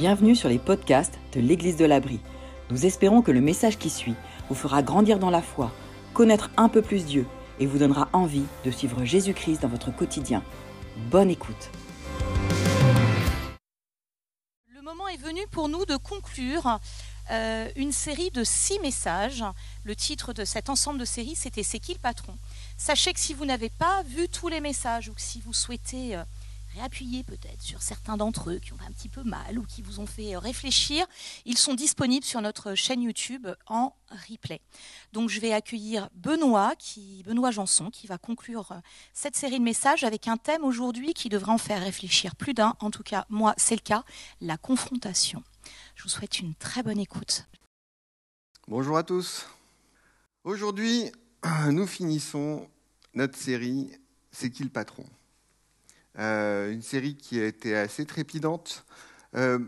Bienvenue sur les podcasts de l'Église de l'Abri. Nous espérons que le message qui suit vous fera grandir dans la foi, connaître un peu plus Dieu et vous donnera envie de suivre Jésus-Christ dans votre quotidien. Bonne écoute. Le moment est venu pour nous de conclure euh, une série de six messages. Le titre de cet ensemble de séries, c'était C'est qui le patron? Sachez que si vous n'avez pas vu tous les messages ou si vous souhaitez euh, réappuyer peut-être sur certains d'entre eux qui ont un petit peu mal ou qui vous ont fait euh, réfléchir, ils sont disponibles sur notre chaîne YouTube en replay. Donc je vais accueillir Benoît, qui, Benoît Janson, qui va conclure euh, cette série de messages avec un thème aujourd'hui qui devrait en faire réfléchir plus d'un. En tout cas, moi, c'est le cas, la confrontation. Je vous souhaite une très bonne écoute. Bonjour à tous. Aujourd'hui, nous finissons notre série C'est qui le patron? Une série qui a été assez trépidante. Euh,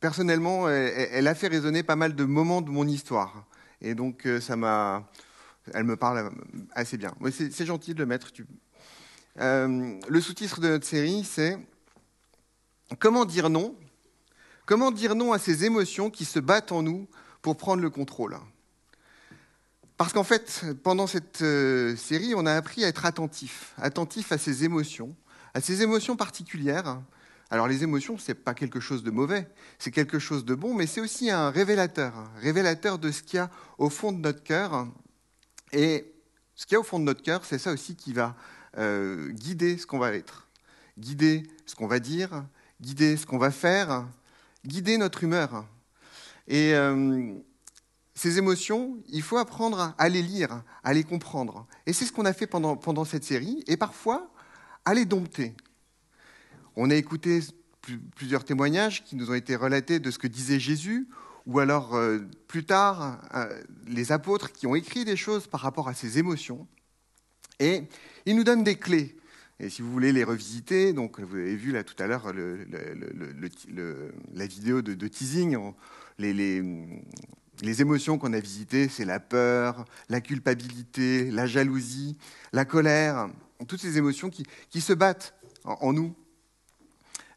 personnellement, elle, a fait résonner pas mal de moments de mon histoire. Et donc, euh, ça m'a, elle me parle assez bien. C'est gentil de le mettre. le sous-titre de notre série, c'est Comment dire non? Comment dire non à ces émotions qui se battent en nous pour prendre le contrôle? Parce qu'en fait, pendant cette série, on a appris à être attentif, attentif à ces émotions, à ces émotions particulières. Alors les émotions, ce n'est pas quelque chose de mauvais, c'est quelque chose de bon, mais c'est aussi un révélateur, révélateur de ce qu'il y a au fond de notre cœur. Et ce qu'il y a au fond de notre cœur, c'est ça aussi qui va euh, guider ce qu'on va être, guider ce qu'on va dire, guider ce qu'on va faire, guider notre humeur. Et euh, ces émotions, il faut apprendre à les lire, à les comprendre. Et c'est ce qu'on a fait pendant, pendant cette série. Et parfois, à les dompter. On a écouté plusieurs témoignages qui nous ont été relatés de ce que disait Jésus, ou alors euh, plus tard, euh, les apôtres qui ont écrit des choses par rapport à ces émotions. Et ils nous donnent des clés. Et si vous voulez les revisiter, donc vous avez vu là tout à l'heure la vidéo de, teasing, les, les émotions qu'on a visitées, c'est la peur, la culpabilité, la jalousie, la colère, toutes ces émotions qui, se battent en, nous.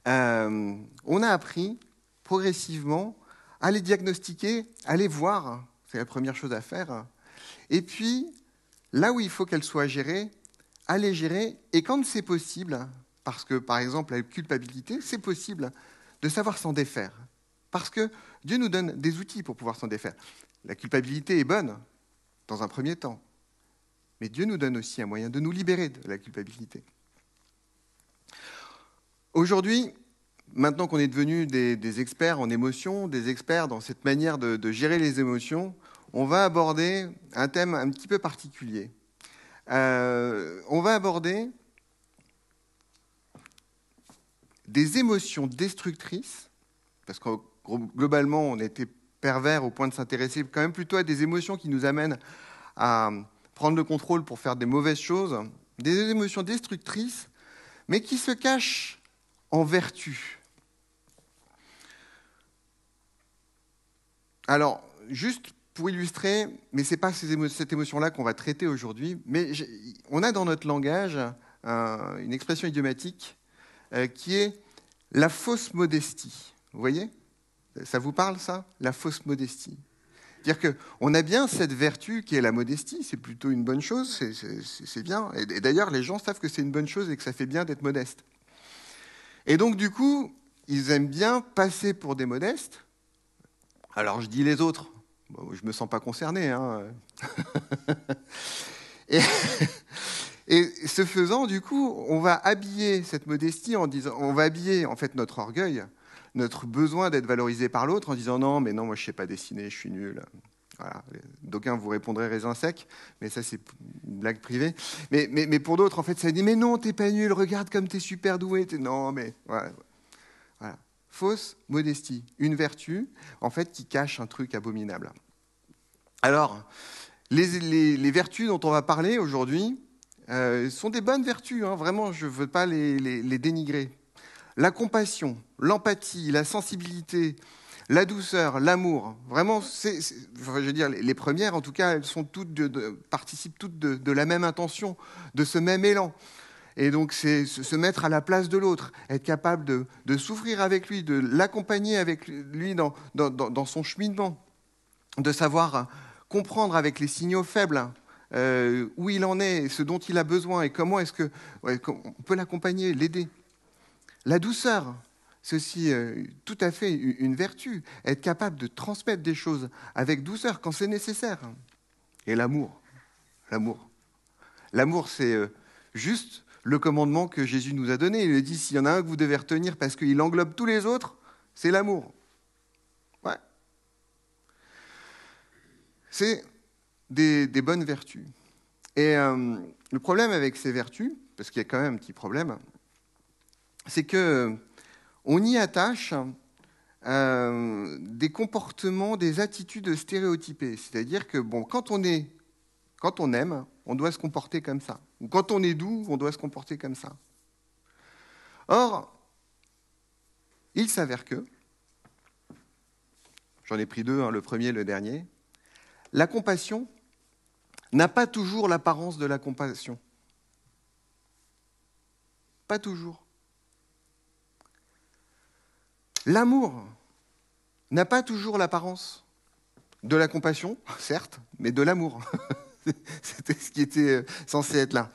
Euh, on a appris progressivement à les diagnostiquer, à les voir, c'est la première chose à faire. Et puis, là où il faut qu'elles soient gérées, à les gérer. Et quand c'est possible, parce que par exemple la culpabilité, c'est possible de savoir s'en défaire. Parce que Dieu nous donne des outils pour pouvoir s'en défaire. La culpabilité est bonne, dans un premier temps. Mais Dieu nous donne aussi un moyen de nous libérer de la culpabilité. Aujourd'hui, maintenant qu'on est devenus des, experts en émotions, des experts dans cette manière de, gérer les émotions, on va aborder un thème un petit peu particulier. Euh, on va aborder des émotions destructrices, parce que globalement, on été pervers au point de s'intéresser quand même plutôt à des émotions qui nous amènent à, prendre le contrôle pour faire des mauvaises choses, des émotions destructrices, mais qui se cachent en vertu. Alors, juste pour illustrer, mais ce n'est pas cette émotion-là qu'on va traiter aujourd'hui, mais on a dans notre langage une expression idiomatique euh, qui est la fausse modestie. Vous voyez? Ça vous parle, ça? La fausse modestie c'est-à-dire qu'on a bien cette vertu qui est la modestie, c'est plutôt une bonne chose, c'est bien. Et, d'ailleurs, les gens savent que c'est une bonne chose et que ça fait bien d'être modeste. Et donc, du coup, ils aiment bien passer pour des modestes. Alors, je dis les autres, je ne me sens pas concerné. Hein. et, et, ce faisant, du coup, on va habiller cette modestie en disant, on va habiller en fait notre orgueil notre besoin d'être valorisé par l'autre en disant non, mais non, moi je ne sais pas dessiner, je suis nul. Voilà. D'aucuns vous répondrez raisin sec, mais ça c'est une blague privée. Mais, mais, mais pour d'autres, en fait, ça dit mais non, t'es pas nul, regarde comme t'es super doué. Non, mais voilà. Fausse modestie, une vertu en fait qui cache un truc abominable. Alors, les, les, les vertus dont on va parler aujourd'hui euh, sont des bonnes vertus, hein. vraiment, je ne veux pas les, les dénigrer. La compassion, l'empathie, la sensibilité, la douceur, l'amour, vraiment, je veux dire, les premières, en tout cas, elles participent toutes de, la même intention, de ce même élan. Et donc, c'est se mettre à la place de l'autre, être capable de, souffrir avec lui, de l'accompagner avec lui dans, dans, son cheminement, de savoir comprendre avec les signaux faibles euh, où il en est, ce dont il a besoin et comment est-ce que on peut l'accompagner, l'aider. La douceur, aussi euh, tout à fait une vertu, être capable de transmettre des choses avec douceur quand c'est nécessaire. Et l'amour, l'amour. L'amour, c'est euh, juste le commandement que Jésus nous a donné. Il dit, s'il y en a un que vous devez retenir parce qu'il englobe tous les autres, c'est l'amour. Ouais. C'est des, bonnes vertus. Et euh, le problème avec ces vertus, parce qu'il y a quand même un petit problème, c'est que on y attache euh, des comportements, des attitudes stéréotypées. C'est-à-dire que bon, quand on est, quand on aime, on doit se comporter comme ça. Ou quand on est doux, on doit se comporter comme ça. Or, il s'avère que, j'en ai pris deux, hein, le premier et le dernier, la compassion n'a pas toujours l'apparence de la compassion. Pas toujours. L'amour n'a pas toujours l'apparence de la compassion, certes, mais de l'amour. C'était ce qui était euh, censé être là.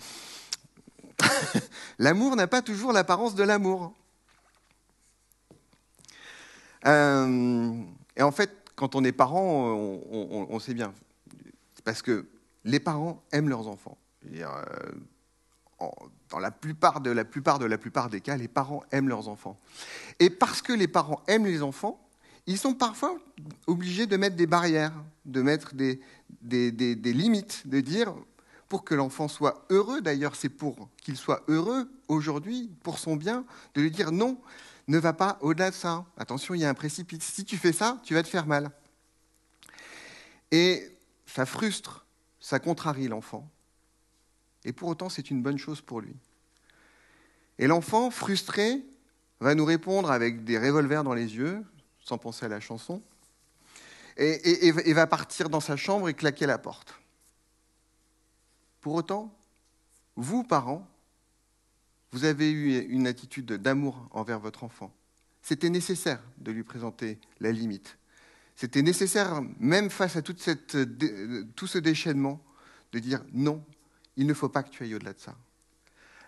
l'amour n'a pas toujours l'apparence de l'amour. Euh, et en fait, quand on est parent, on, sait bien. Parce que les parents aiment leurs enfants. Euh, dans la plupart de la plupart de la plupart des cas, les parents aiment leurs enfants. Et parce que les parents aiment les enfants, ils sont parfois obligés de mettre des barrières, de mettre des, des, des, limites, de dire, pour que l'enfant soit heureux, d'ailleurs c'est pour qu'il soit heureux aujourd'hui, pour son bien, de lui dire non, ne va pas au-delà de ça. Attention, il y a un précipice. Si tu fais ça, tu vas te faire mal. Et ça frustre, ça contrarie l'enfant. Et pour autant, c'est une bonne chose pour lui. Et l'enfant, frustré, va nous répondre avec des revolvers dans les yeux, sans penser à la chanson, et, va partir dans sa chambre et claquer la porte. Pour autant, vous, parents, vous avez eu une attitude d'amour envers votre enfant. C'était nécessaire de lui présenter la limite. C'était nécessaire, même face à tout ce déchaînement, de dire non, il ne faut pas que tu ailles au-delà de ça.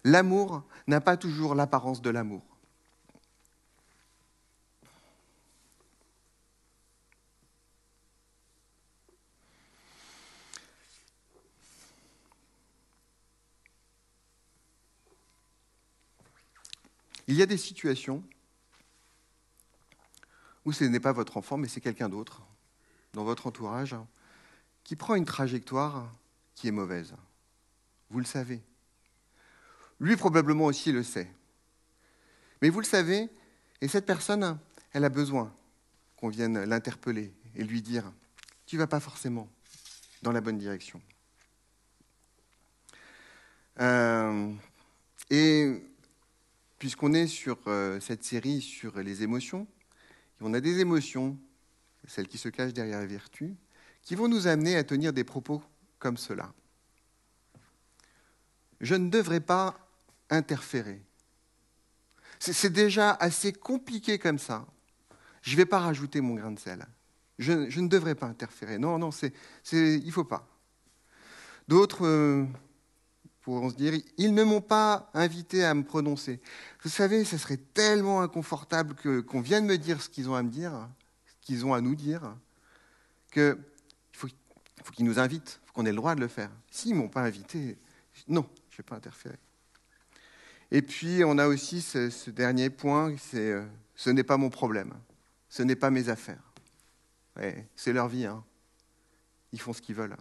L'amour n'a pas toujours l'apparence de l'amour. Il y a des situations où ce n'est pas votre enfant, mais c'est quelqu'un d'autre dans votre entourage qui prend une trajectoire qui est mauvaise. Vous le savez. Lui probablement aussi le sait. Mais vous le savez, et cette personne, elle a besoin qu'on vienne l'interpeller et lui dire, tu vas pas forcément dans la bonne direction. Euh, et puisqu'on est sur euh, cette série sur les émotions, on a des émotions, celles qui se cachent derrière la vertu, qui vont nous amener à tenir des propos comme cela je ne devrais pas interférer. C'est déjà assez compliqué comme ça. Je ne vais pas rajouter mon grain de sel. Je, ne devrais pas interférer. Non, non, il ne faut pas. D'autres euh, pourront se dire, ils ne m'ont pas invité à me prononcer. Vous savez, ce serait tellement inconfortable qu'on vienne me dire ce qu'ils ont à me dire, ce qu'ils ont à nous dire, qu'il faut, qu'ils nous invitent, qu'on ait le droit de le faire. S'ils ne m'ont pas invité, non, vais pas interférer. Et puis, on a aussi ce, dernier point, c'est euh, ce n'est pas mon problème, ce n'est pas mes affaires. c'est leur vie, hein. ils font ce qu'ils veulent.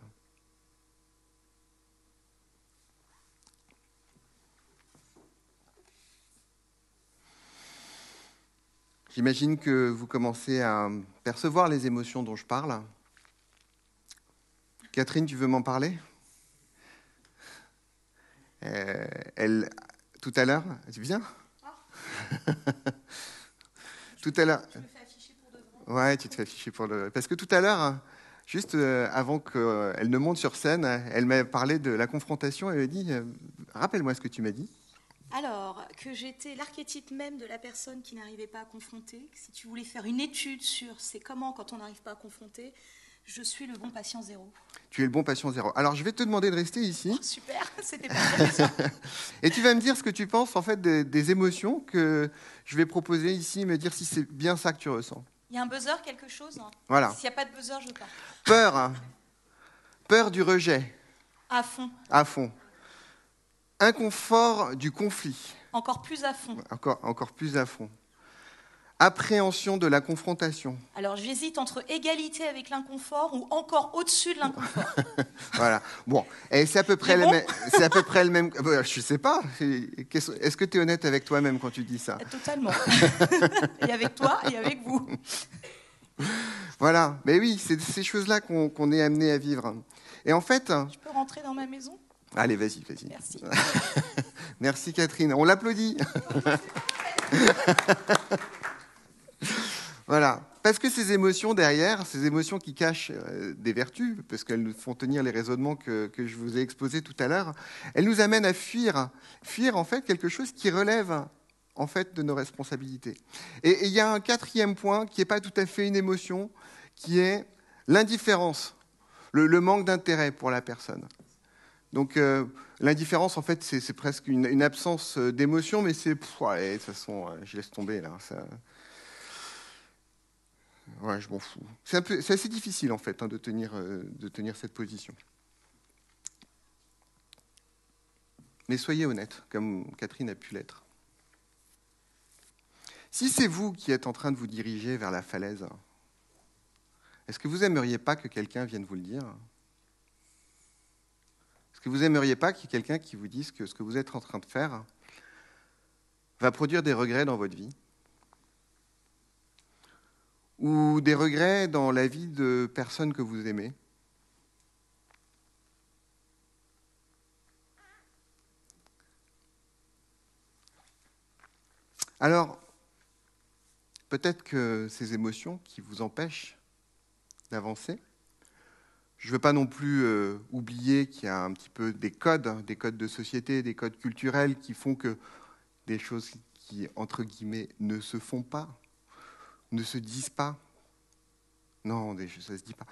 J'imagine que vous commencez à percevoir les émotions dont je parle. Catherine, tu veux m'en parler? Euh, elle, tout à l'heure, tu viens? Ah. Tout à l'heure. Ouais, tu te fais afficher pour le. Parce que tout à l'heure, juste euh, avant qu'elle ne monte sur scène, elle m'a parlé de la confrontation. Elle m'a dit euh, Rappelle-moi ce que tu m'as dit. que j'étais l'archétype même de la personne qui n'arrivait pas à confronter. Si tu voulais faire une étude sur c'est comment quand on n'arrive pas à confronter, je suis le bon patient zéro. Tu es le bon patient zéro. Alors, je vais te demander de rester ici. Oh, super, c'était pas Et tu vas me dire ce que tu penses en fait des, des émotions que je vais proposer ici, me dire si c'est bien ça que tu ressens. Il y a un buzzer, quelque chose Voilà. S'il n'y a pas de buzzer, je pars. Peur. hein. Peur du rejet, À fond, à fond. Inconfort du conflit, encore plus à fond. encore, encore plus à fond. Appréhension de la confrontation. Alors j'hésite entre égalité avec l'inconfort ou encore au-dessus de l'inconfort. Voilà. Bon, et c'est à peu près bon même. C'est à peu près le même. euh, Je sais pas. Est-ce que tu es honnête avec toi-même quand tu dis ça? Totalement. et avec toi et avec vous. Voilà. Mais oui, c'est ces choses-là qu'on qu'on est amené à vivre. Et en fait, Je peux rentrer dans ma maison? Allez, vas-y, vas-y. Merci. Merci Catherine. On l'applaudit. Voilà. Parce que ces émotions derrière, ces émotions qui cachent euh, des vertus, parce qu'elles nous font tenir les raisonnements que, je vous ai exposés tout à l'heure, elles nous amènent à fuir, fuir en fait quelque chose qui relève en fait de nos responsabilités. Et il y a un quatrième point qui n'est pas tout à fait une émotion, qui est l'indifférence, le, manque d'intérêt pour la personne. Donc euh, l'indifférence, en fait, c'est presque une, absence euh, d'émotion, mais c'est... de toute façon, je laisse tomber là. Ça... Je m'en fous. C'est assez difficile, en fait, hein, de, tenir, euh, de tenir cette position. Mais soyez honnête, comme Catherine a pu l'être. Si c'est vous qui êtes en train de vous diriger vers la falaise, est-ce que vous aimeriez pas que quelqu'un vienne vous le dire? Est-ce que vous aimeriez pas qu'il y ait quelqu'un qui vous dise que ce que vous êtes en train de faire va produire des regrets dans votre vie? Ou des regrets dans la vie de personnes que vous aimez? Alors, peut-être que ces émotions qui vous empêchent d'avancer, je ne veux pas non plus euh, oublier qu'il y a un petit peu des codes, hein, des codes de société, des codes culturels qui font que des choses qui, entre guillemets, ne se font pas, ne se disent pas. Non, ça ne se dit pas.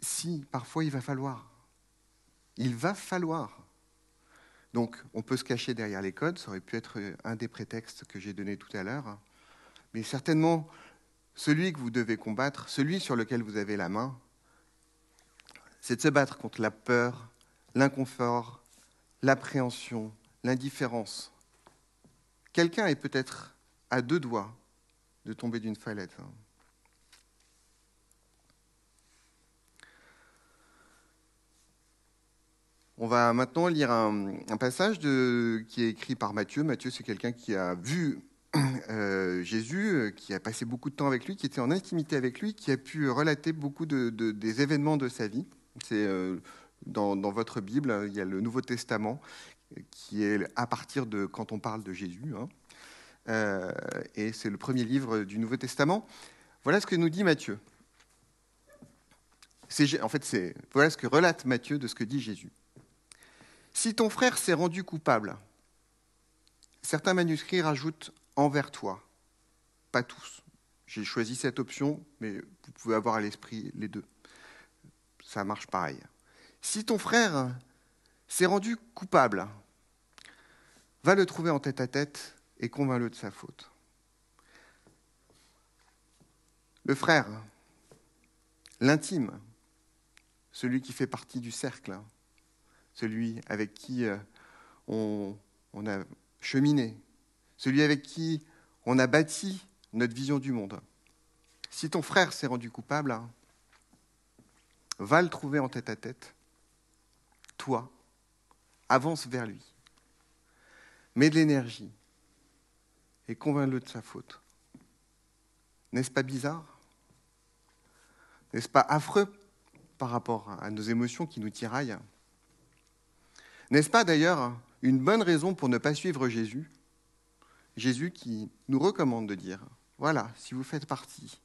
Si, parfois, il va falloir. Il va falloir. Donc, on peut se cacher derrière les codes, ça aurait pu être un des prétextes que j'ai donné tout à l'heure. Mais certainement, celui que vous devez combattre, celui sur lequel vous avez la main, c'est de se battre contre la peur, l'inconfort, l'appréhension, l'indifférence. Quelqu'un est peut-être à deux doigts de tomber d'une falaise. hein. On va maintenant lire un, passage qui est écrit par Matthieu. Matthieu, c'est quelqu'un qui a vu euh, Jésus, euh, qui a passé beaucoup de temps avec lui, qui était en intimité avec lui, qui a pu relater beaucoup de- de- des événements de sa vie. C'est euh, dans, votre Bible, il y a le Nouveau Testament qui est à partir de quand on parle de Jésus. hein. Euh, et c'est le premier livre du Nouveau Testament. Voilà ce que nous dit Matthieu. En fait, voilà ce que relate Matthieu de ce que dit Jésus. Si ton frère s'est rendu coupable, certains manuscrits rajoutent envers toi, pas tous. J'ai choisi cette option, mais vous pouvez avoir à l'esprit les deux. Ça marche pareil. Si ton frère s'est rendu coupable, va le trouver en tête à tête et convainc-le de sa faute. Le frère, l'intime, celui qui fait partie du cercle, celui avec qui euh, on, on a cheminé, celui avec qui on a bâti notre vision du monde. Si ton frère s'est rendu coupable, va le trouver en tête à tête. Toi, avance vers lui. Mets de l'énergie et convainc-le de sa faute. N'est-ce pas bizarre? N'est-ce pas affreux par rapport à nos émotions qui nous tiraillent? N'est-ce pas d'ailleurs une bonne raison pour ne pas suivre Jésus? Jésus qui nous recommande de dire, voilà, si vous faites partie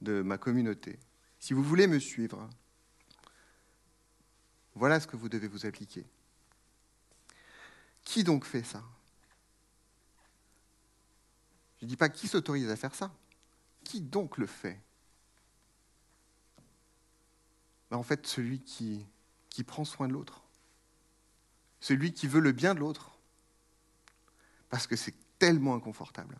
de ma communauté, si vous voulez me suivre, voilà ce que vous devez vous appliquer. Qui donc fait ça? Je ne dis pas qui s'autorise à faire ça. Qui donc le fait? Ben, En fait, celui qui, qui prend soin de l'autre. Celui qui veut le bien de l'autre. Parce que c'est tellement inconfortable.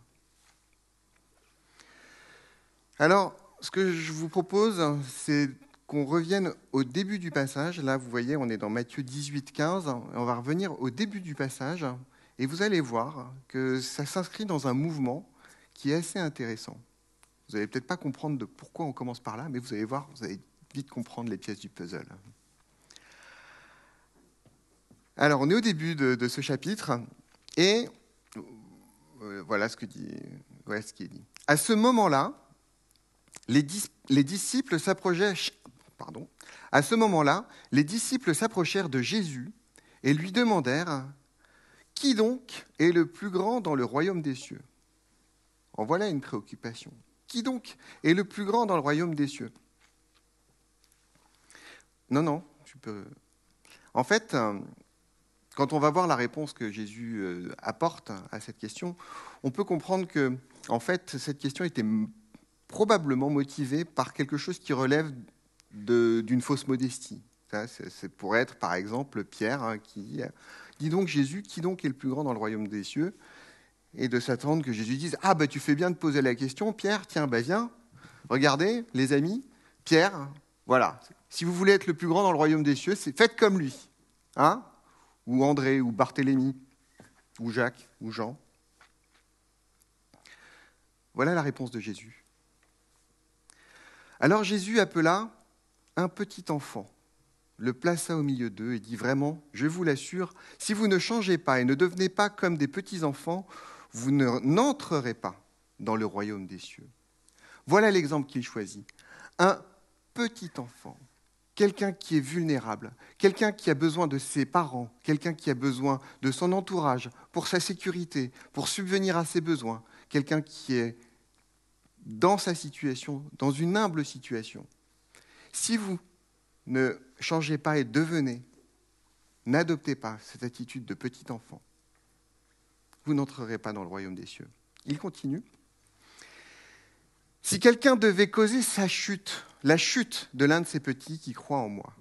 Alors, ce que je vous propose, c'est qu'on revienne au début du passage. Là, vous voyez, on est dans Matthieu 18, 15. On va revenir au début du passage et vous allez voir que ça s'inscrit dans un mouvement qui est assez intéressant. Vous n'allez peut-être pas comprendre de pourquoi on commence par là, mais vous allez voir, vous allez vite comprendre les pièces du puzzle. Alors, on est au début de, ce chapitre et euh, voilà ce, que dit, qui est dit. À ce moment-là, les, les disciples. Pardon. À ce moment-là, les disciples s'approchèrent de Jésus et lui demandèrent Qui donc est le plus grand dans le royaume des cieux? En voilà une préoccupation. Qui donc est le plus grand dans le royaume des cieux? Non, non, tu peux. En fait, euh, quand on va voir la réponse que Jésus euh, apporte à cette question, on peut comprendre que, en fait, cette question était probablement motivée par quelque chose qui relève d'une fausse modestie. C'est pour être, par exemple, Pierre hein, qui dit donc Jésus, qui donc est le plus grand dans le royaume des cieux? Et de s'attendre que Jésus dise Ah, bah, tu fais bien de poser la question, Pierre, tiens, bah, viens, regardez, les amis, Pierre, voilà, si vous voulez être le plus grand dans le royaume des cieux, faites comme lui. Hein ou André, ou Barthélemy, ou Jacques, ou Jean. Voilà la réponse de Jésus. Alors Jésus appela un petit enfant, le plaça au milieu d'eux et dit vraiment, je vous l'assure, si vous ne changez pas et ne devenez pas comme des petits enfants, vous n'entrerez pas dans le royaume des cieux. Voilà l'exemple qu'il choisit. Un petit enfant quelqu'un qui est vulnérable, quelqu'un qui a besoin de ses parents, quelqu'un qui a besoin de son entourage pour sa sécurité, pour subvenir à ses besoins, quelqu'un qui est dans sa situation, dans une humble situation. Si vous ne changez pas et devenez, n'adoptez pas cette attitude de petit enfant, vous n'entrerez pas dans le royaume des cieux. Il continue. Si quelqu'un devait causer sa chute, la chute de l'un de ces petits qui croient en moi,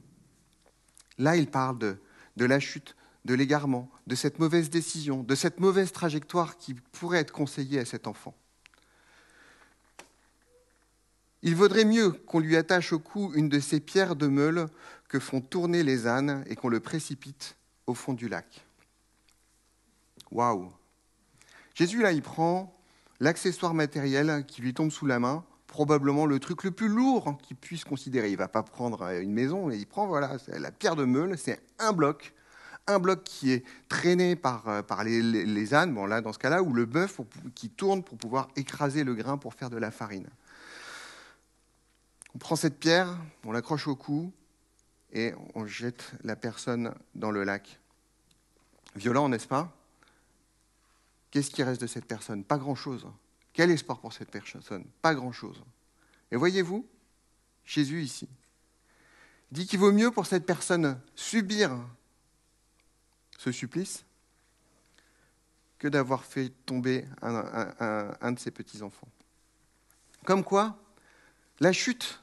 là il parle de, de la chute, de l'égarement, de cette mauvaise décision, de cette mauvaise trajectoire qui pourrait être conseillée à cet enfant. Il vaudrait mieux qu'on lui attache au cou une de ces pierres de meule que font tourner les ânes et qu'on le précipite au fond du lac. Waouh Jésus, là, il prend l'accessoire matériel qui lui tombe sous la main, probablement le truc le plus lourd qu'il puisse considérer. Il ne va pas prendre une maison, il prend voilà, la pierre de meule, c'est un bloc, un bloc qui est traîné par, euh, les, ânes, bon là dans ce cas-là, ou le bœuf qui tourne pour pouvoir écraser le grain pour faire de la farine. On prend cette pierre, on l'accroche au cou et on jette la personne dans le lac. Violent, n'est-ce pas? Qu'est-ce qui reste de cette personne? Pas grand-chose. Quel espoir pour cette personne? Pas grand-chose. Et voyez-vous, Jésus ici dit qu'il vaut mieux pour cette personne subir ce supplice que d'avoir fait tomber un, de ses petits-enfants. Comme quoi, la chute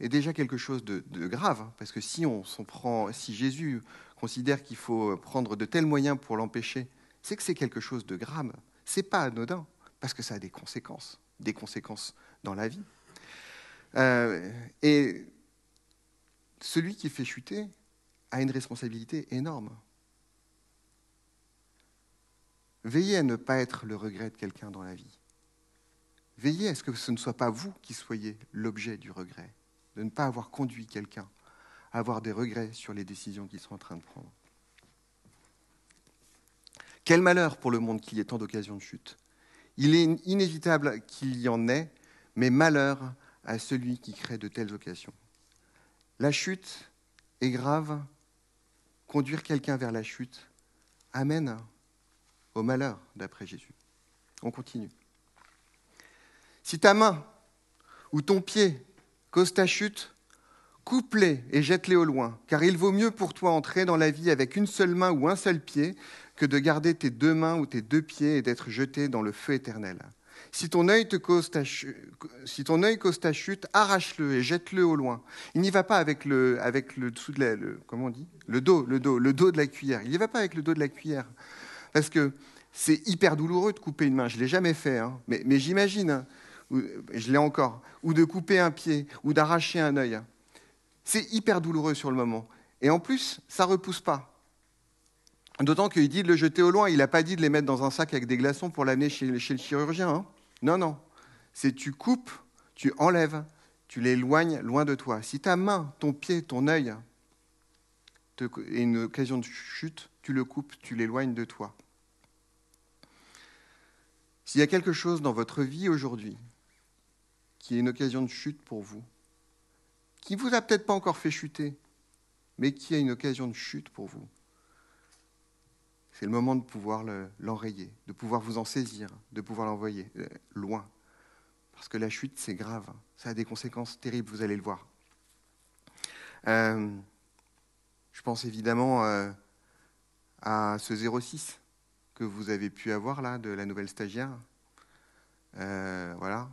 est déjà quelque chose de, grave, parce que si, on prend, si Jésus considère qu'il faut prendre de tels moyens pour l'empêcher, c'est que c'est quelque chose de grave. C'est pas anodin, parce que ça a des conséquences, des conséquences dans la vie. Euh, et celui qui fait chuter a une responsabilité énorme. Veillez à ne pas être le regret de quelqu'un dans la vie. Veillez à ce que ce ne soit pas vous qui soyez l'objet du regret, de ne pas avoir conduit quelqu'un à avoir des regrets sur les décisions qu'ils sont en train de prendre. Quel malheur pour le monde qu'il y ait tant d'occasions de chute. Il est inévitable qu'il y en ait, mais malheur à celui qui crée de telles occasions. La chute est grave. Conduire quelqu'un vers la chute amène au malheur, d'après Jésus. On continue. Si ta main ou ton pied cause ta chute, coupe-les et jette-les au loin, car il vaut mieux pour toi entrer dans la vie avec une seule main ou un seul pied que de garder tes deux mains ou tes deux pieds et d'être jeté dans le feu éternel. Si ton œil te cause ta chute, arrache-le et jette-le au loin. Il n'y va pas avec le, avec dessous de la, le, on dit, le dos, le dos, le dos de la cuillère. Il n'y va pas avec le dos de la cuillère, parce que c'est hyper douloureux de couper une main. Je l'ai jamais fait, hein. mais, j'imagine, hein, je l'ai encore, ou de couper un pied, ou d'arracher un œil. C'est hyper douloureux sur le moment. Et en plus, ça repousse pas. D'autant qu'il dit de le jeter au loin. Il n'a pas dit de les mettre dans un sac avec des glaçons pour l'amener chez, le chirurgien. Hein. Non, non. C'est tu coupes, tu enlèves, tu l'éloignes loin de toi. Si ta main, ton pied, ton œil est une occasion de chute, tu le coupes, tu l'éloignes de toi. S'il y a quelque chose dans votre vie aujourd'hui qui est une occasion de chute pour vous, qui ne vous a peut-être pas encore fait chuter, mais qui est une occasion de chute pour vous, c'est le moment de pouvoir l'enrayer, de pouvoir vous en saisir, de pouvoir l'envoyer euh, loin. Parce que la chute, c'est grave. Ça a des conséquences terribles, vous allez le voir. Euh, je pense évidemment euh, à ce 06 que vous avez pu avoir là, de la nouvelle stagiaire. voilà.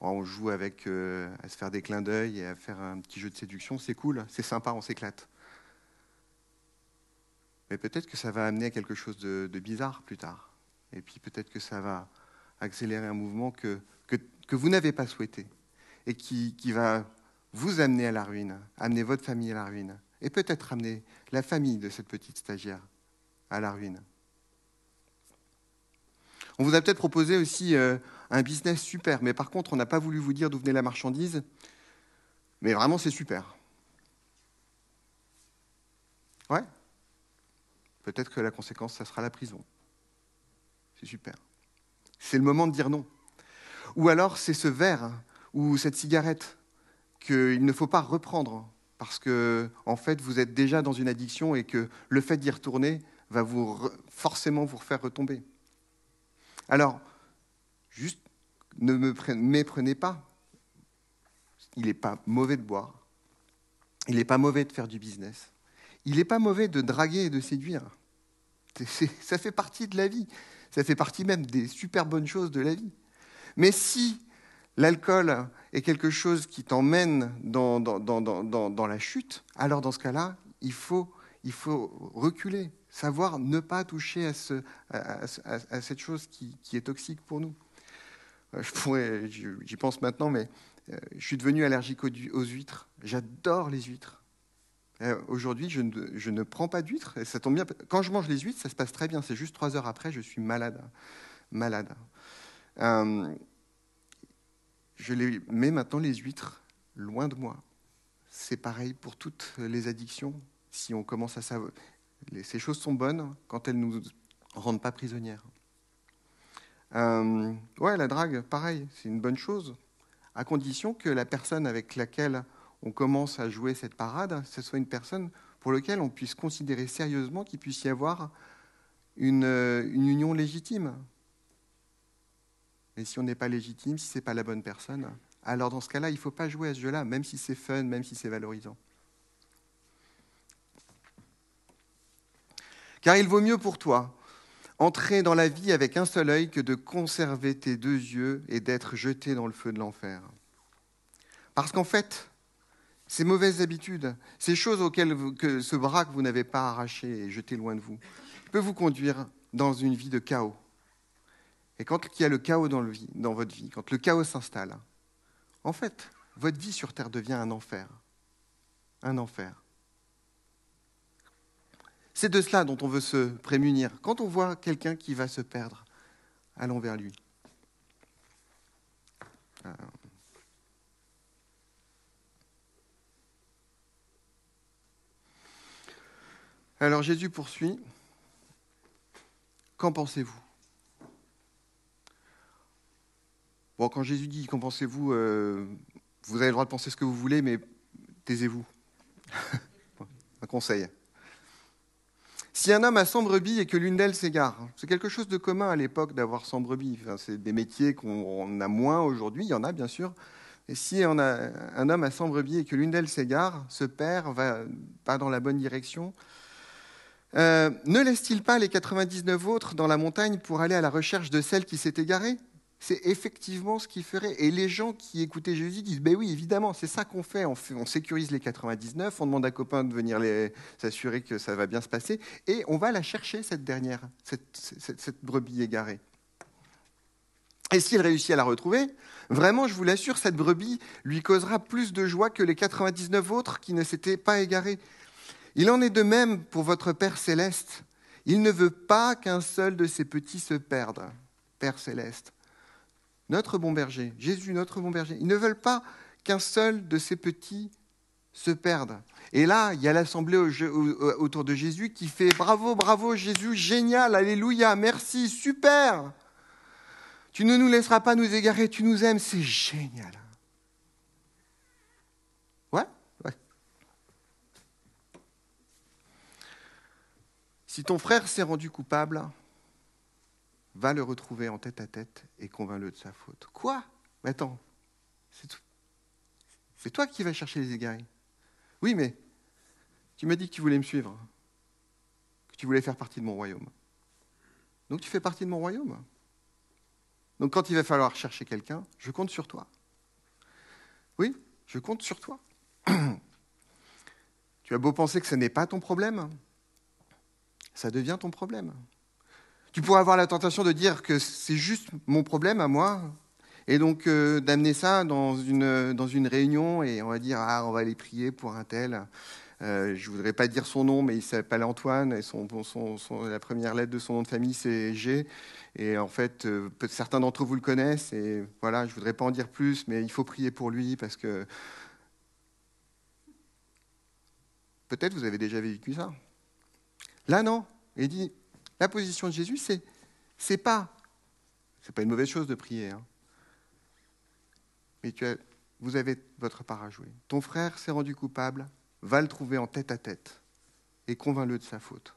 On joue avec, à se faire des clins d'œil et à faire un petit jeu de séduction. C'est cool, c'est sympa, on s'éclate. Mais peut-être que ça va amener à quelque chose de, bizarre plus tard. Et puis peut-être que ça va accélérer un mouvement que, que, vous n'avez pas souhaité et qui, qui, va vous amener à la ruine, amener votre famille à la ruine, et peut-être amener la famille de cette petite stagiaire à la ruine. On vous a peut-être proposé aussi euh, un business super, mais par contre, on n'a pas voulu vous dire d'où venait la marchandise. Mais vraiment, c'est super. Ouais peut-être que la conséquence, ça sera la prison. C'est super. C'est le moment de dire non. Ou alors c'est ce verre ou cette cigarette qu'il ne faut pas reprendre parce que en fait vous êtes déjà dans une addiction et que le fait d'y retourner va vous forcément vous faire retomber. Alors, juste ne me méprenez pas. Il n'est pas mauvais de boire. Il n'est pas mauvais de faire du business. Il n'est pas mauvais de draguer et de séduire ça fait partie de la vie. Ça fait partie même des super bonnes choses de la vie. Mais si l'alcool est quelque chose qui t'emmène dans, la chute, alors dans ce cas-là, il faut, reculer, savoir ne pas toucher à, ce, à, cette chose qui, est toxique pour nous. Euh, j'y pense maintenant, mais euh, je suis devenu allergique aux huîtres. J'adore les huîtres. Euh, aujourd'hui, je, ne, prends pas d'huîtres. Ça tombe bien. Quand je mange les huîtres, ça se passe très bien. C'est juste trois heures après, je suis malade. Malade. Euh, je mets maintenant, les huîtres, loin de moi. C'est pareil pour toutes les addictions. Si on commence à savoir. Ces choses sont bonnes quand elles ne nous rendent pas prisonnières. Euh, ouais, la drague, pareil, c'est une bonne chose, à condition que la personne avec laquelle on commence à jouer cette parade, ce soit une personne pour laquelle on puisse considérer sérieusement qu'il puisse y avoir une, euh, union légitime. Et si on n'est pas légitime, si ce n'est pas la bonne personne, alors dans ce cas-là, il ne faut pas jouer à ce jeu-là, même si c'est fun, même si c'est valorisant. Car il vaut mieux pour toi entrer dans la vie avec un seul œil que de conserver tes deux yeux et d'être jeté dans le feu de l'enfer. Parce qu'en fait, ces mauvaises habitudes, ces choses auxquelles que ce bras que vous n'avez pas arraché et jeté loin de vous, peut vous conduire dans une vie de chaos. Et quand il y a le chaos dans, le vie, dans votre vie, quand le chaos s'installe, en fait, votre vie sur Terre devient un enfer. Un enfer. C'est de cela dont on veut se prémunir. Quand on voit quelqu'un qui va se perdre, allons vers lui. Euh, Alors Jésus poursuit. Qu'en pensez-vous? Bon, quand Jésus dit qu'en pensez-vous, euh, vous avez le droit de penser ce que vous voulez, mais taisez-vous. un conseil. Si un homme a 100 brebis et que l'une d'elles s'égare, c'est quelque chose de commun à l'époque d'avoir 100 brebis. c'est des métiers qu'on a moins aujourd'hui, il y en a bien sûr. Et si un homme a 100 brebis et que l'une d'elles s'égare, se perd, va pas dans la bonne direction, euh, ne laisse-t-il pas les 99 autres dans la montagne pour aller à la recherche de celle qui s'est égarée c'est effectivement ce qu'il ferait. Et les gens qui écoutaient Jésus disent, ben oui, évidemment, c'est ça qu'on fait. On, sécurise les 99, on demande à copain de venir s'assurer que ça va bien se passer, et on va la chercher, cette dernière, cette, brebis égarée. Et s'il réussit à la retrouver, vraiment, je vous l'assure, cette brebis lui causera plus de joie que les 99 autres qui ne s'étaient pas égarés. Il en est de même pour votre Père céleste. Il ne veut pas qu'un seul de ses petits se perde, Père céleste notre bon berger, Jésus, notre bon berger. Ils ne veulent pas qu'un seul de ces petits se perde. Et là, il y a l'assemblée autour de Jésus qui fait bravo, bravo Jésus, génial, alléluia, merci, super. Tu ne nous laisseras pas nous égarer, tu nous aimes, c'est génial. Ouais, ouais. Si ton frère s'est rendu coupable, va le retrouver en tête à tête et convainc-le de sa faute. Quoi? Mais attends, c'est toi qui vas chercher les égarés. Oui, mais tu m'as dit que tu voulais me suivre, que tu voulais faire partie de mon royaume. Donc tu fais partie de mon royaume. Donc quand il va falloir chercher quelqu'un, je compte sur toi. Oui, je compte sur toi. tu as beau penser que ce n'est pas ton problème, ça devient ton problème. Tu pourrais avoir la tentation de dire que c'est juste mon problème à moi, et donc euh, d'amener ça dans une, dans une réunion et on va dire ah on va aller prier pour un tel. Euh, je voudrais pas dire son nom, mais il s'appelle Antoine et son, la première lettre de son nom de famille c'est G. Et en fait, euh, certains d'entre vous le connaissent et voilà, je voudrais pas en dire plus, mais il faut prier pour lui parce que peut-être vous avez déjà vécu ça. Là non, il dit la position de Jésus, c'est c'est pas c'est pas une mauvaise chose de prier, hein. mais tu as, vous avez votre part à jouer. Ton frère s'est rendu coupable, va le trouver en tête à tête et convainc-le de sa faute.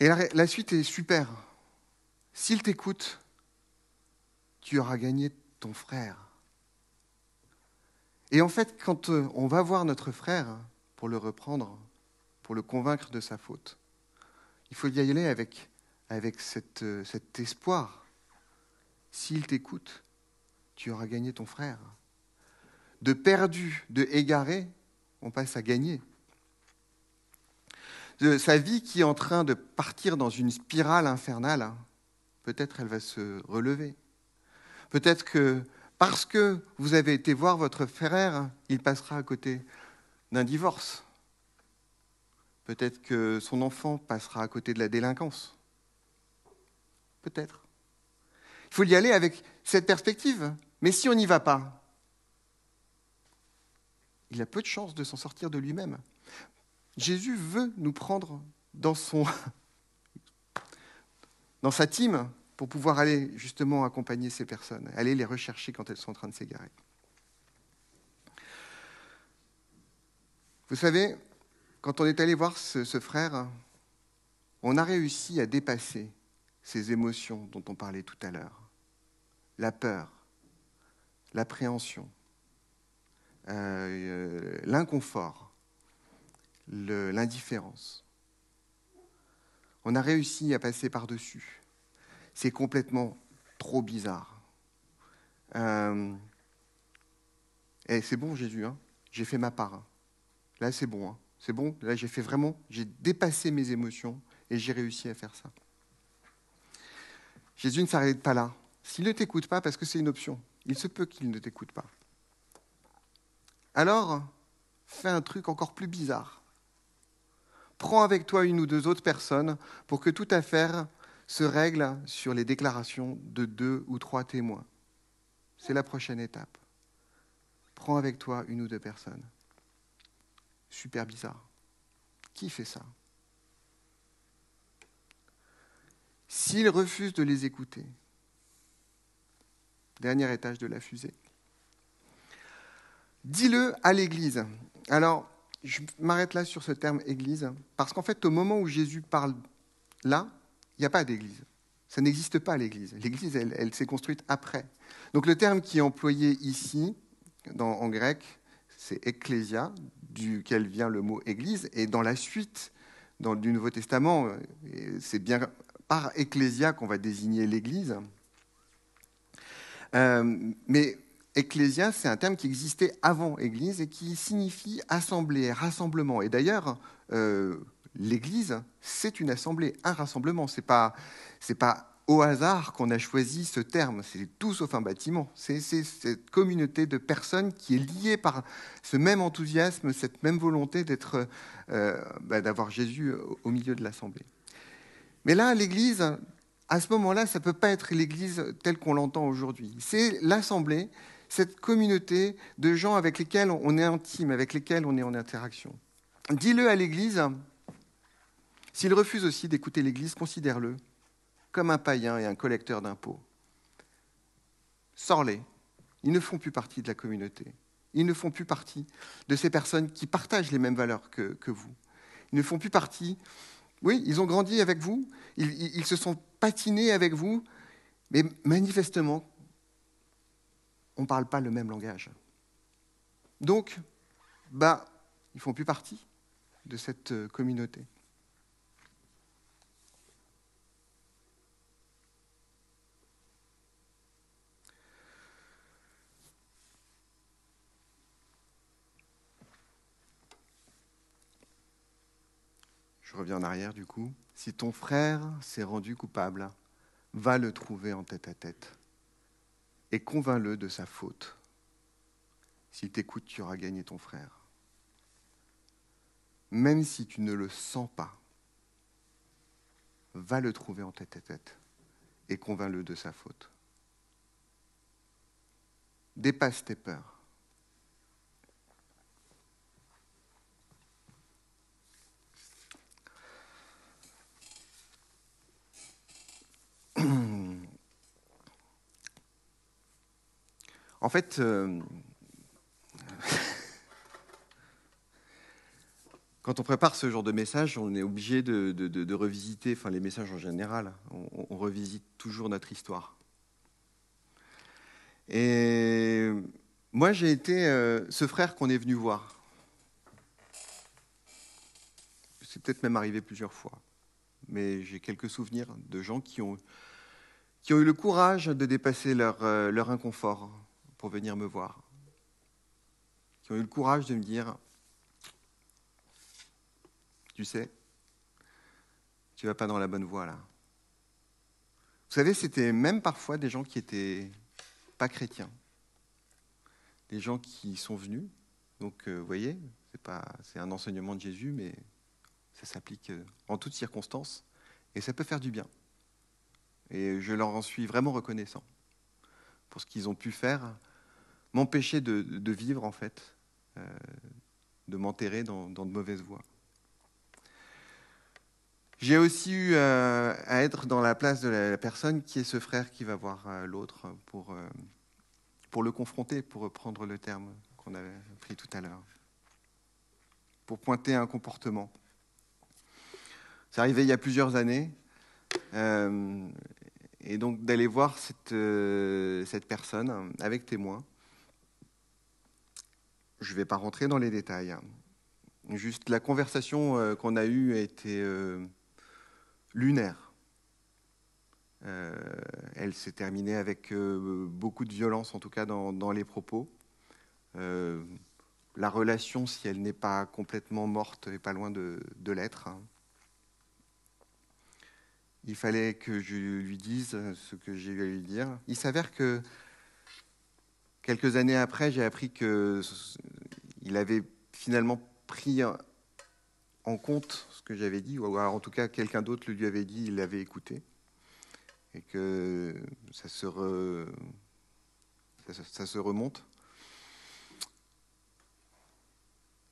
Et la, suite est super. S'il t'écoute, tu auras gagné ton frère. Et en fait, quand euh, on va voir notre frère pour le reprendre, pour le convaincre de sa faute, il faut y aller avec, euh, cet espoir. S'il t'écoute, tu auras gagné ton frère. De perdu, de égaré, on passe à gagner. Sa vie qui est en train de partir dans une spirale infernale, hein, peut-être elle va se relever. Peut-être que parce que vous avez été voir votre frère, il passera à côté d'un divorce. Peut-être que son enfant passera à côté de la délinquance. Peut-être. Il faut y aller avec cette perspective. Mais si on n'y va pas, il a peu de chances de s'en sortir de lui-même. Jésus veut nous prendre dans, son, sa team pour pouvoir aller justement accompagner ces personnes, aller les rechercher quand elles sont en train de s'égarer. Vous savez, quand on est allé voir ce, frère, on a réussi à dépasser ces émotions dont on parlait tout à l'heure. La peur, l'appréhension, euh, l'inconfort, l'indifférence. On a réussi à passer par-dessus. C'est complètement trop bizarre. Euh, c'est bon, Jésus, hein j'ai fait ma part. Là, c'est bon. Hein c'est bon, là j'ai fait vraiment, j'ai dépassé mes émotions et j'ai réussi à faire ça. Jésus ne s'arrête pas là. S'il ne t'écoute pas, parce que c'est une option, il se peut qu'il ne t'écoute pas. Alors, fais un truc encore plus bizarre. Prends avec toi une ou deux autres personnes pour que toute affaire se règle sur les déclarations de deux ou trois témoins. C'est la prochaine étape. Prends avec toi une ou deux personnes super bizarre. Qui fait ça? S'il refuse de les écouter, dernier étage de la fusée, dis-le à l'Église. Alors, je m'arrête là sur ce terme Église, parce qu'en fait, au moment où Jésus parle là, il n'y a pas d'Église. Ça n'existe pas l'Église. L'Église, elle, s'est construite après. Donc le terme qui est employé ici, en grec, c'est ecclésia, duquel vient le mot Église. Et dans la suite du Nouveau Testament, euh, c'est bien par ecclésia qu'on va désigner l'Église. Euh, mais ecclésia, c'est un terme qui existait avant Église et qui signifie assemblée, rassemblement. Et d'ailleurs, euh, l'Église, c'est une assemblée, un rassemblement. Pas, c'est pas au hasard qu'on a choisi ce terme. C'est tout sauf un bâtiment. C'est cette communauté de personnes qui est liée par ce même enthousiasme, cette même volonté d'être, euh, bah, d'avoir Jésus au milieu de l'assemblée. Mais là, l'Église, à ce moment-là, ça ne peut pas être l'Église telle qu'on l'entend aujourd'hui. C'est l'assemblée, cette communauté de gens avec lesquels on est intime, avec lesquels on est en interaction. Dis-le à l'Église. S'il refuse aussi d'écouter l'Église, considère-le comme un païen et un collecteur d'impôts. Sors-les. Ils ne font plus partie de la communauté. Ils ne font plus partie de ces personnes qui partagent les mêmes valeurs que, vous. Ils ne font plus partie. Oui, ils ont grandi avec vous, ils, se sont patinés avec vous, mais manifestement, on ne parle pas le même langage. Donc, bah, ils ne font plus partie de cette euh, communauté. Je reviens en arrière du coup. Si ton frère s'est rendu coupable, va le trouver en tête à tête et convainc-le de sa faute. S'il t'écoute, tu auras gagné ton frère. Même si tu ne le sens pas, va le trouver en tête à tête et convainc-le de sa faute. Dépasse tes peurs. En fait, euh, quand on prépare ce genre de message, on est obligé de, revisiter, enfin les messages en général, on, revisite toujours notre histoire. Et moi, j'ai été euh, ce frère qu'on est venu voir. C'est peut-être même arrivé plusieurs fois, mais j'ai quelques souvenirs de gens qui ont, eu le courage de dépasser leur, euh, leur inconfort, pour venir me voir, qui ont eu le courage de me dire, tu sais, tu vas pas dans la bonne voie là. Vous savez, c'était même parfois des gens qui étaient pas chrétiens, des gens qui sont venus. Donc, euh, vous voyez, c'est pas, c'est un enseignement de Jésus, mais ça s'applique euh, en toutes circonstances, et ça peut faire du bien. Et je leur en suis vraiment reconnaissant pour ce qu'ils ont pu faire m'empêcher de, vivre, en fait, euh, de m'enterrer dans, de mauvaises voies. J'ai aussi eu euh, à être dans la place de la personne qui est ce frère qui va voir euh, l'autre pour, pour le confronter, pour reprendre le terme qu'on avait pris tout à l'heure, pour pointer un comportement. C'est arrivé il y a plusieurs années, et donc d'aller voir cette, cette personne avec témoin je ne vais pas rentrer dans les détails. Juste la conversation euh, qu'on a eue a été euh, lunaire. Euh, elle s'est terminée avec beaucoup de violence, en tout cas dans, les propos. la relation, si elle n'est pas complètement morte, est pas loin de, l'être. Il fallait que je lui dise ce que j'ai eu à lui dire. Il s'avère que Quelques années après, j'ai appris qu'il avait finalement pris en compte ce que j'avais dit, ou en tout cas quelqu'un d'autre lui avait dit, il l'avait écouté, et que ça se, ça, se remonte.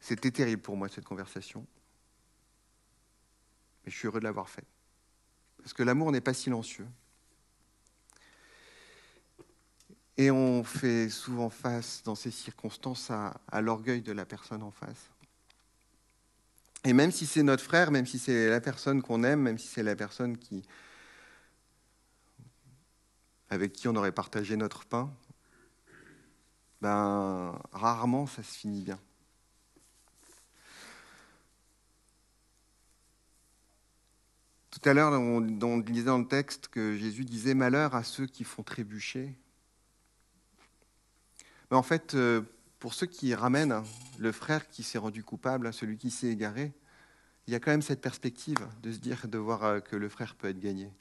C'était terrible pour moi cette conversation, mais je suis heureux de l'avoir fait. Parce que l'amour n'est pas silencieux. Et on fait souvent face, dans ces circonstances, à, l'orgueil de la personne en face. Et même si c'est notre frère, même si c'est la personne qu'on aime, même si c'est la personne qui, avec qui on aurait partagé notre pain, ben, rarement ça se finit bien. Tout à l'heure, on, on lisait dans le texte que Jésus disait Malheur à ceux qui font trébucher en fait, euh, pour ceux qui ramènent le frère qui s'est rendu coupable, celui qui s'est égaré, il y a quand même cette perspective de se dire, de voir euh, que le frère peut être gagné.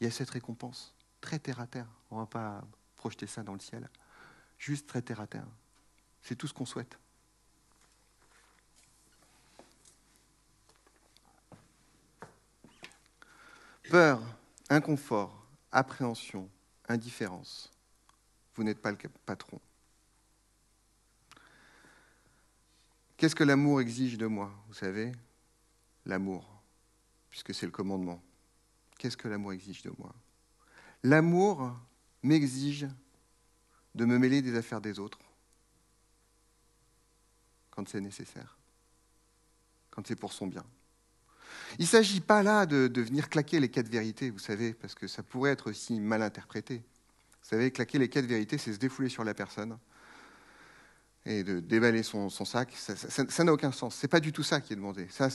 Il y a cette récompense, très terre à terre. On ne va pas projeter ça dans le ciel. Juste très terre à terre. C'est tout ce qu'on souhaite. Peur, inconfort, appréhension, indifférence. Vous n'êtes pas le patron. Qu'est-ce que l'amour exige de moi Vous savez, l'amour, puisque c'est le commandement. Qu'est-ce que l'amour exige de moi? L'amour m'exige de me mêler des affaires des autres quand c'est nécessaire, quand c'est pour son bien. Il ne s'agit pas là de, venir claquer les quatre vérités, vous savez, parce que ça pourrait être aussi mal interprété. Vous savez, claquer les quatre vérités, c'est se défouler sur la personne et de déballer son, sac. Ça n'a aucun sens. Ce n'est pas du tout ça qui est demandé. Ça,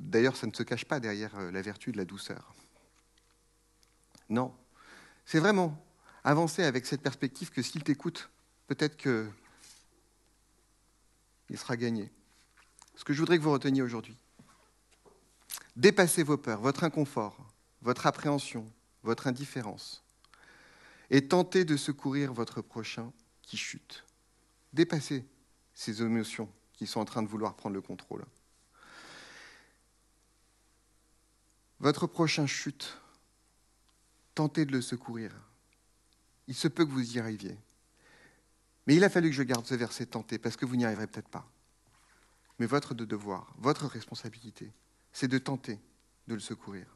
D'ailleurs, ça ne se cache pas derrière euh, la vertu de la douceur. Non. C'est vraiment avancer avec cette perspective que s'il t'écoute, peut-être que il sera gagné. Ce que je voudrais que vous reteniez aujourd'hui, Dépassez vos peurs, votre inconfort, votre appréhension, votre indifférence, et tentez de secourir votre prochain qui chute. Dépassez ces émotions qui sont en train de vouloir prendre le contrôle. Votre prochain chute, tentez de le secourir. Il se peut que vous y arriviez. Mais il a fallu que je garde ce verset tenté, parce que vous n'y arriverez peut-être pas. Mais votre devoir, votre responsabilité, c'est de tenter de le secourir.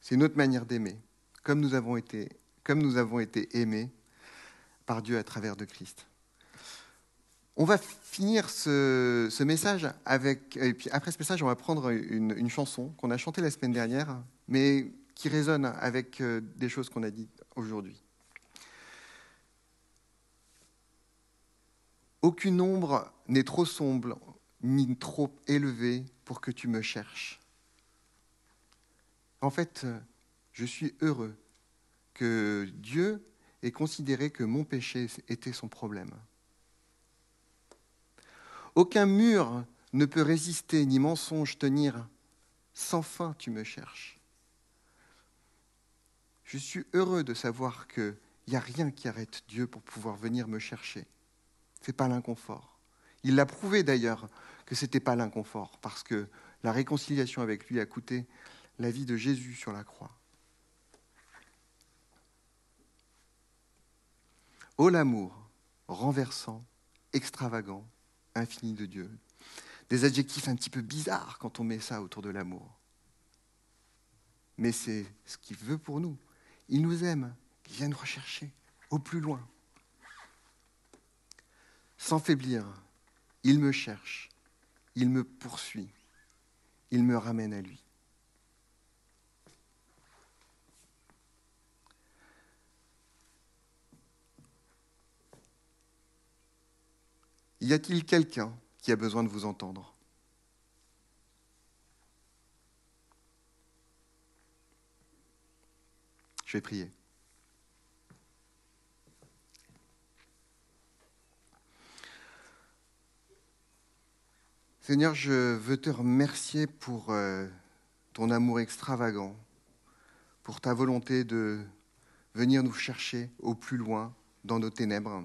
C'est une autre manière d'aimer, comme nous avons été, comme nous avons été aimés par Dieu à travers de Christ. On va finir ce, message avec, et puis après ce message, on va prendre une, chanson qu'on a chantée la semaine dernière, mais qui résonne avec euh, des choses qu'on a dites aujourd'hui. Aucune ombre n'est trop sombre ni trop élevé pour que tu me cherches. En fait, je suis heureux que Dieu ait considéré que mon péché était son problème. Aucun mur ne peut résister, ni mensonge tenir. Sans fin, tu me cherches. Je suis heureux de savoir qu'il n'y a rien qui arrête Dieu pour pouvoir venir me chercher. Ce n'est pas l'inconfort. Il l'a prouvé d'ailleurs que ce n'était pas l'inconfort, parce que la réconciliation avec lui a coûté la vie de Jésus sur la croix. Ô l'amour, renversant, extravagant, infini de Dieu. Des adjectifs un petit peu bizarres quand on met ça autour de l'amour. Mais c'est ce qu'il veut pour nous. Il nous aime, il vient nous rechercher au plus loin. Sans faiblir, il me cherche, il me poursuit, il me ramène à lui. Y a-t-il quelqu'un qui a besoin de vous entendre? Je vais prier. Seigneur, je veux te remercier pour euh, ton amour extravagant, pour ta volonté de venir nous chercher au plus loin dans nos ténèbres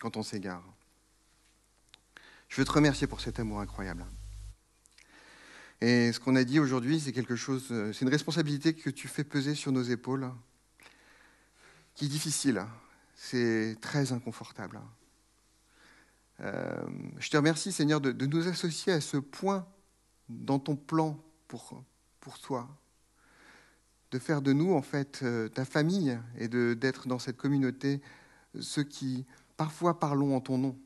quand on s'égare. Je veux te remercier pour cet amour incroyable. Et ce qu'on a dit aujourd'hui, c'est quelque chose, euh, c'est une responsabilité que tu fais peser sur nos épaules, qui est difficile, c'est très inconfortable. Euh, je te remercie, Seigneur, de, nous associer à ce point dans ton plan pour, pour toi, de faire de nous, en fait, euh, ta famille et d'être dans cette communauté ceux qui, parfois, parlons en ton nom.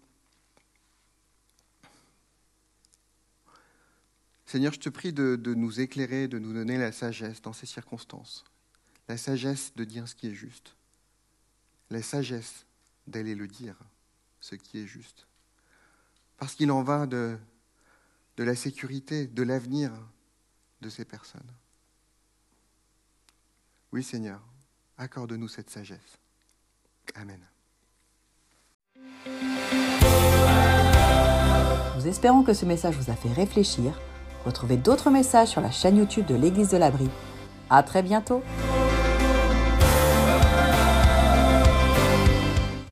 Seigneur, je te prie de, nous éclairer, de nous donner la sagesse dans ces circonstances. La sagesse de dire ce qui est juste. La sagesse d'aller le dire, ce qui est juste parce qu'il en va de la sécurité, de l'avenir de ces personnes. Oui Seigneur, accorde-nous cette sagesse. Amen. Nous espérons que ce message vous a fait réfléchir. Retrouvez d'autres messages sur la chaîne YouTube de l'Église de l'Abri. À très bientôt!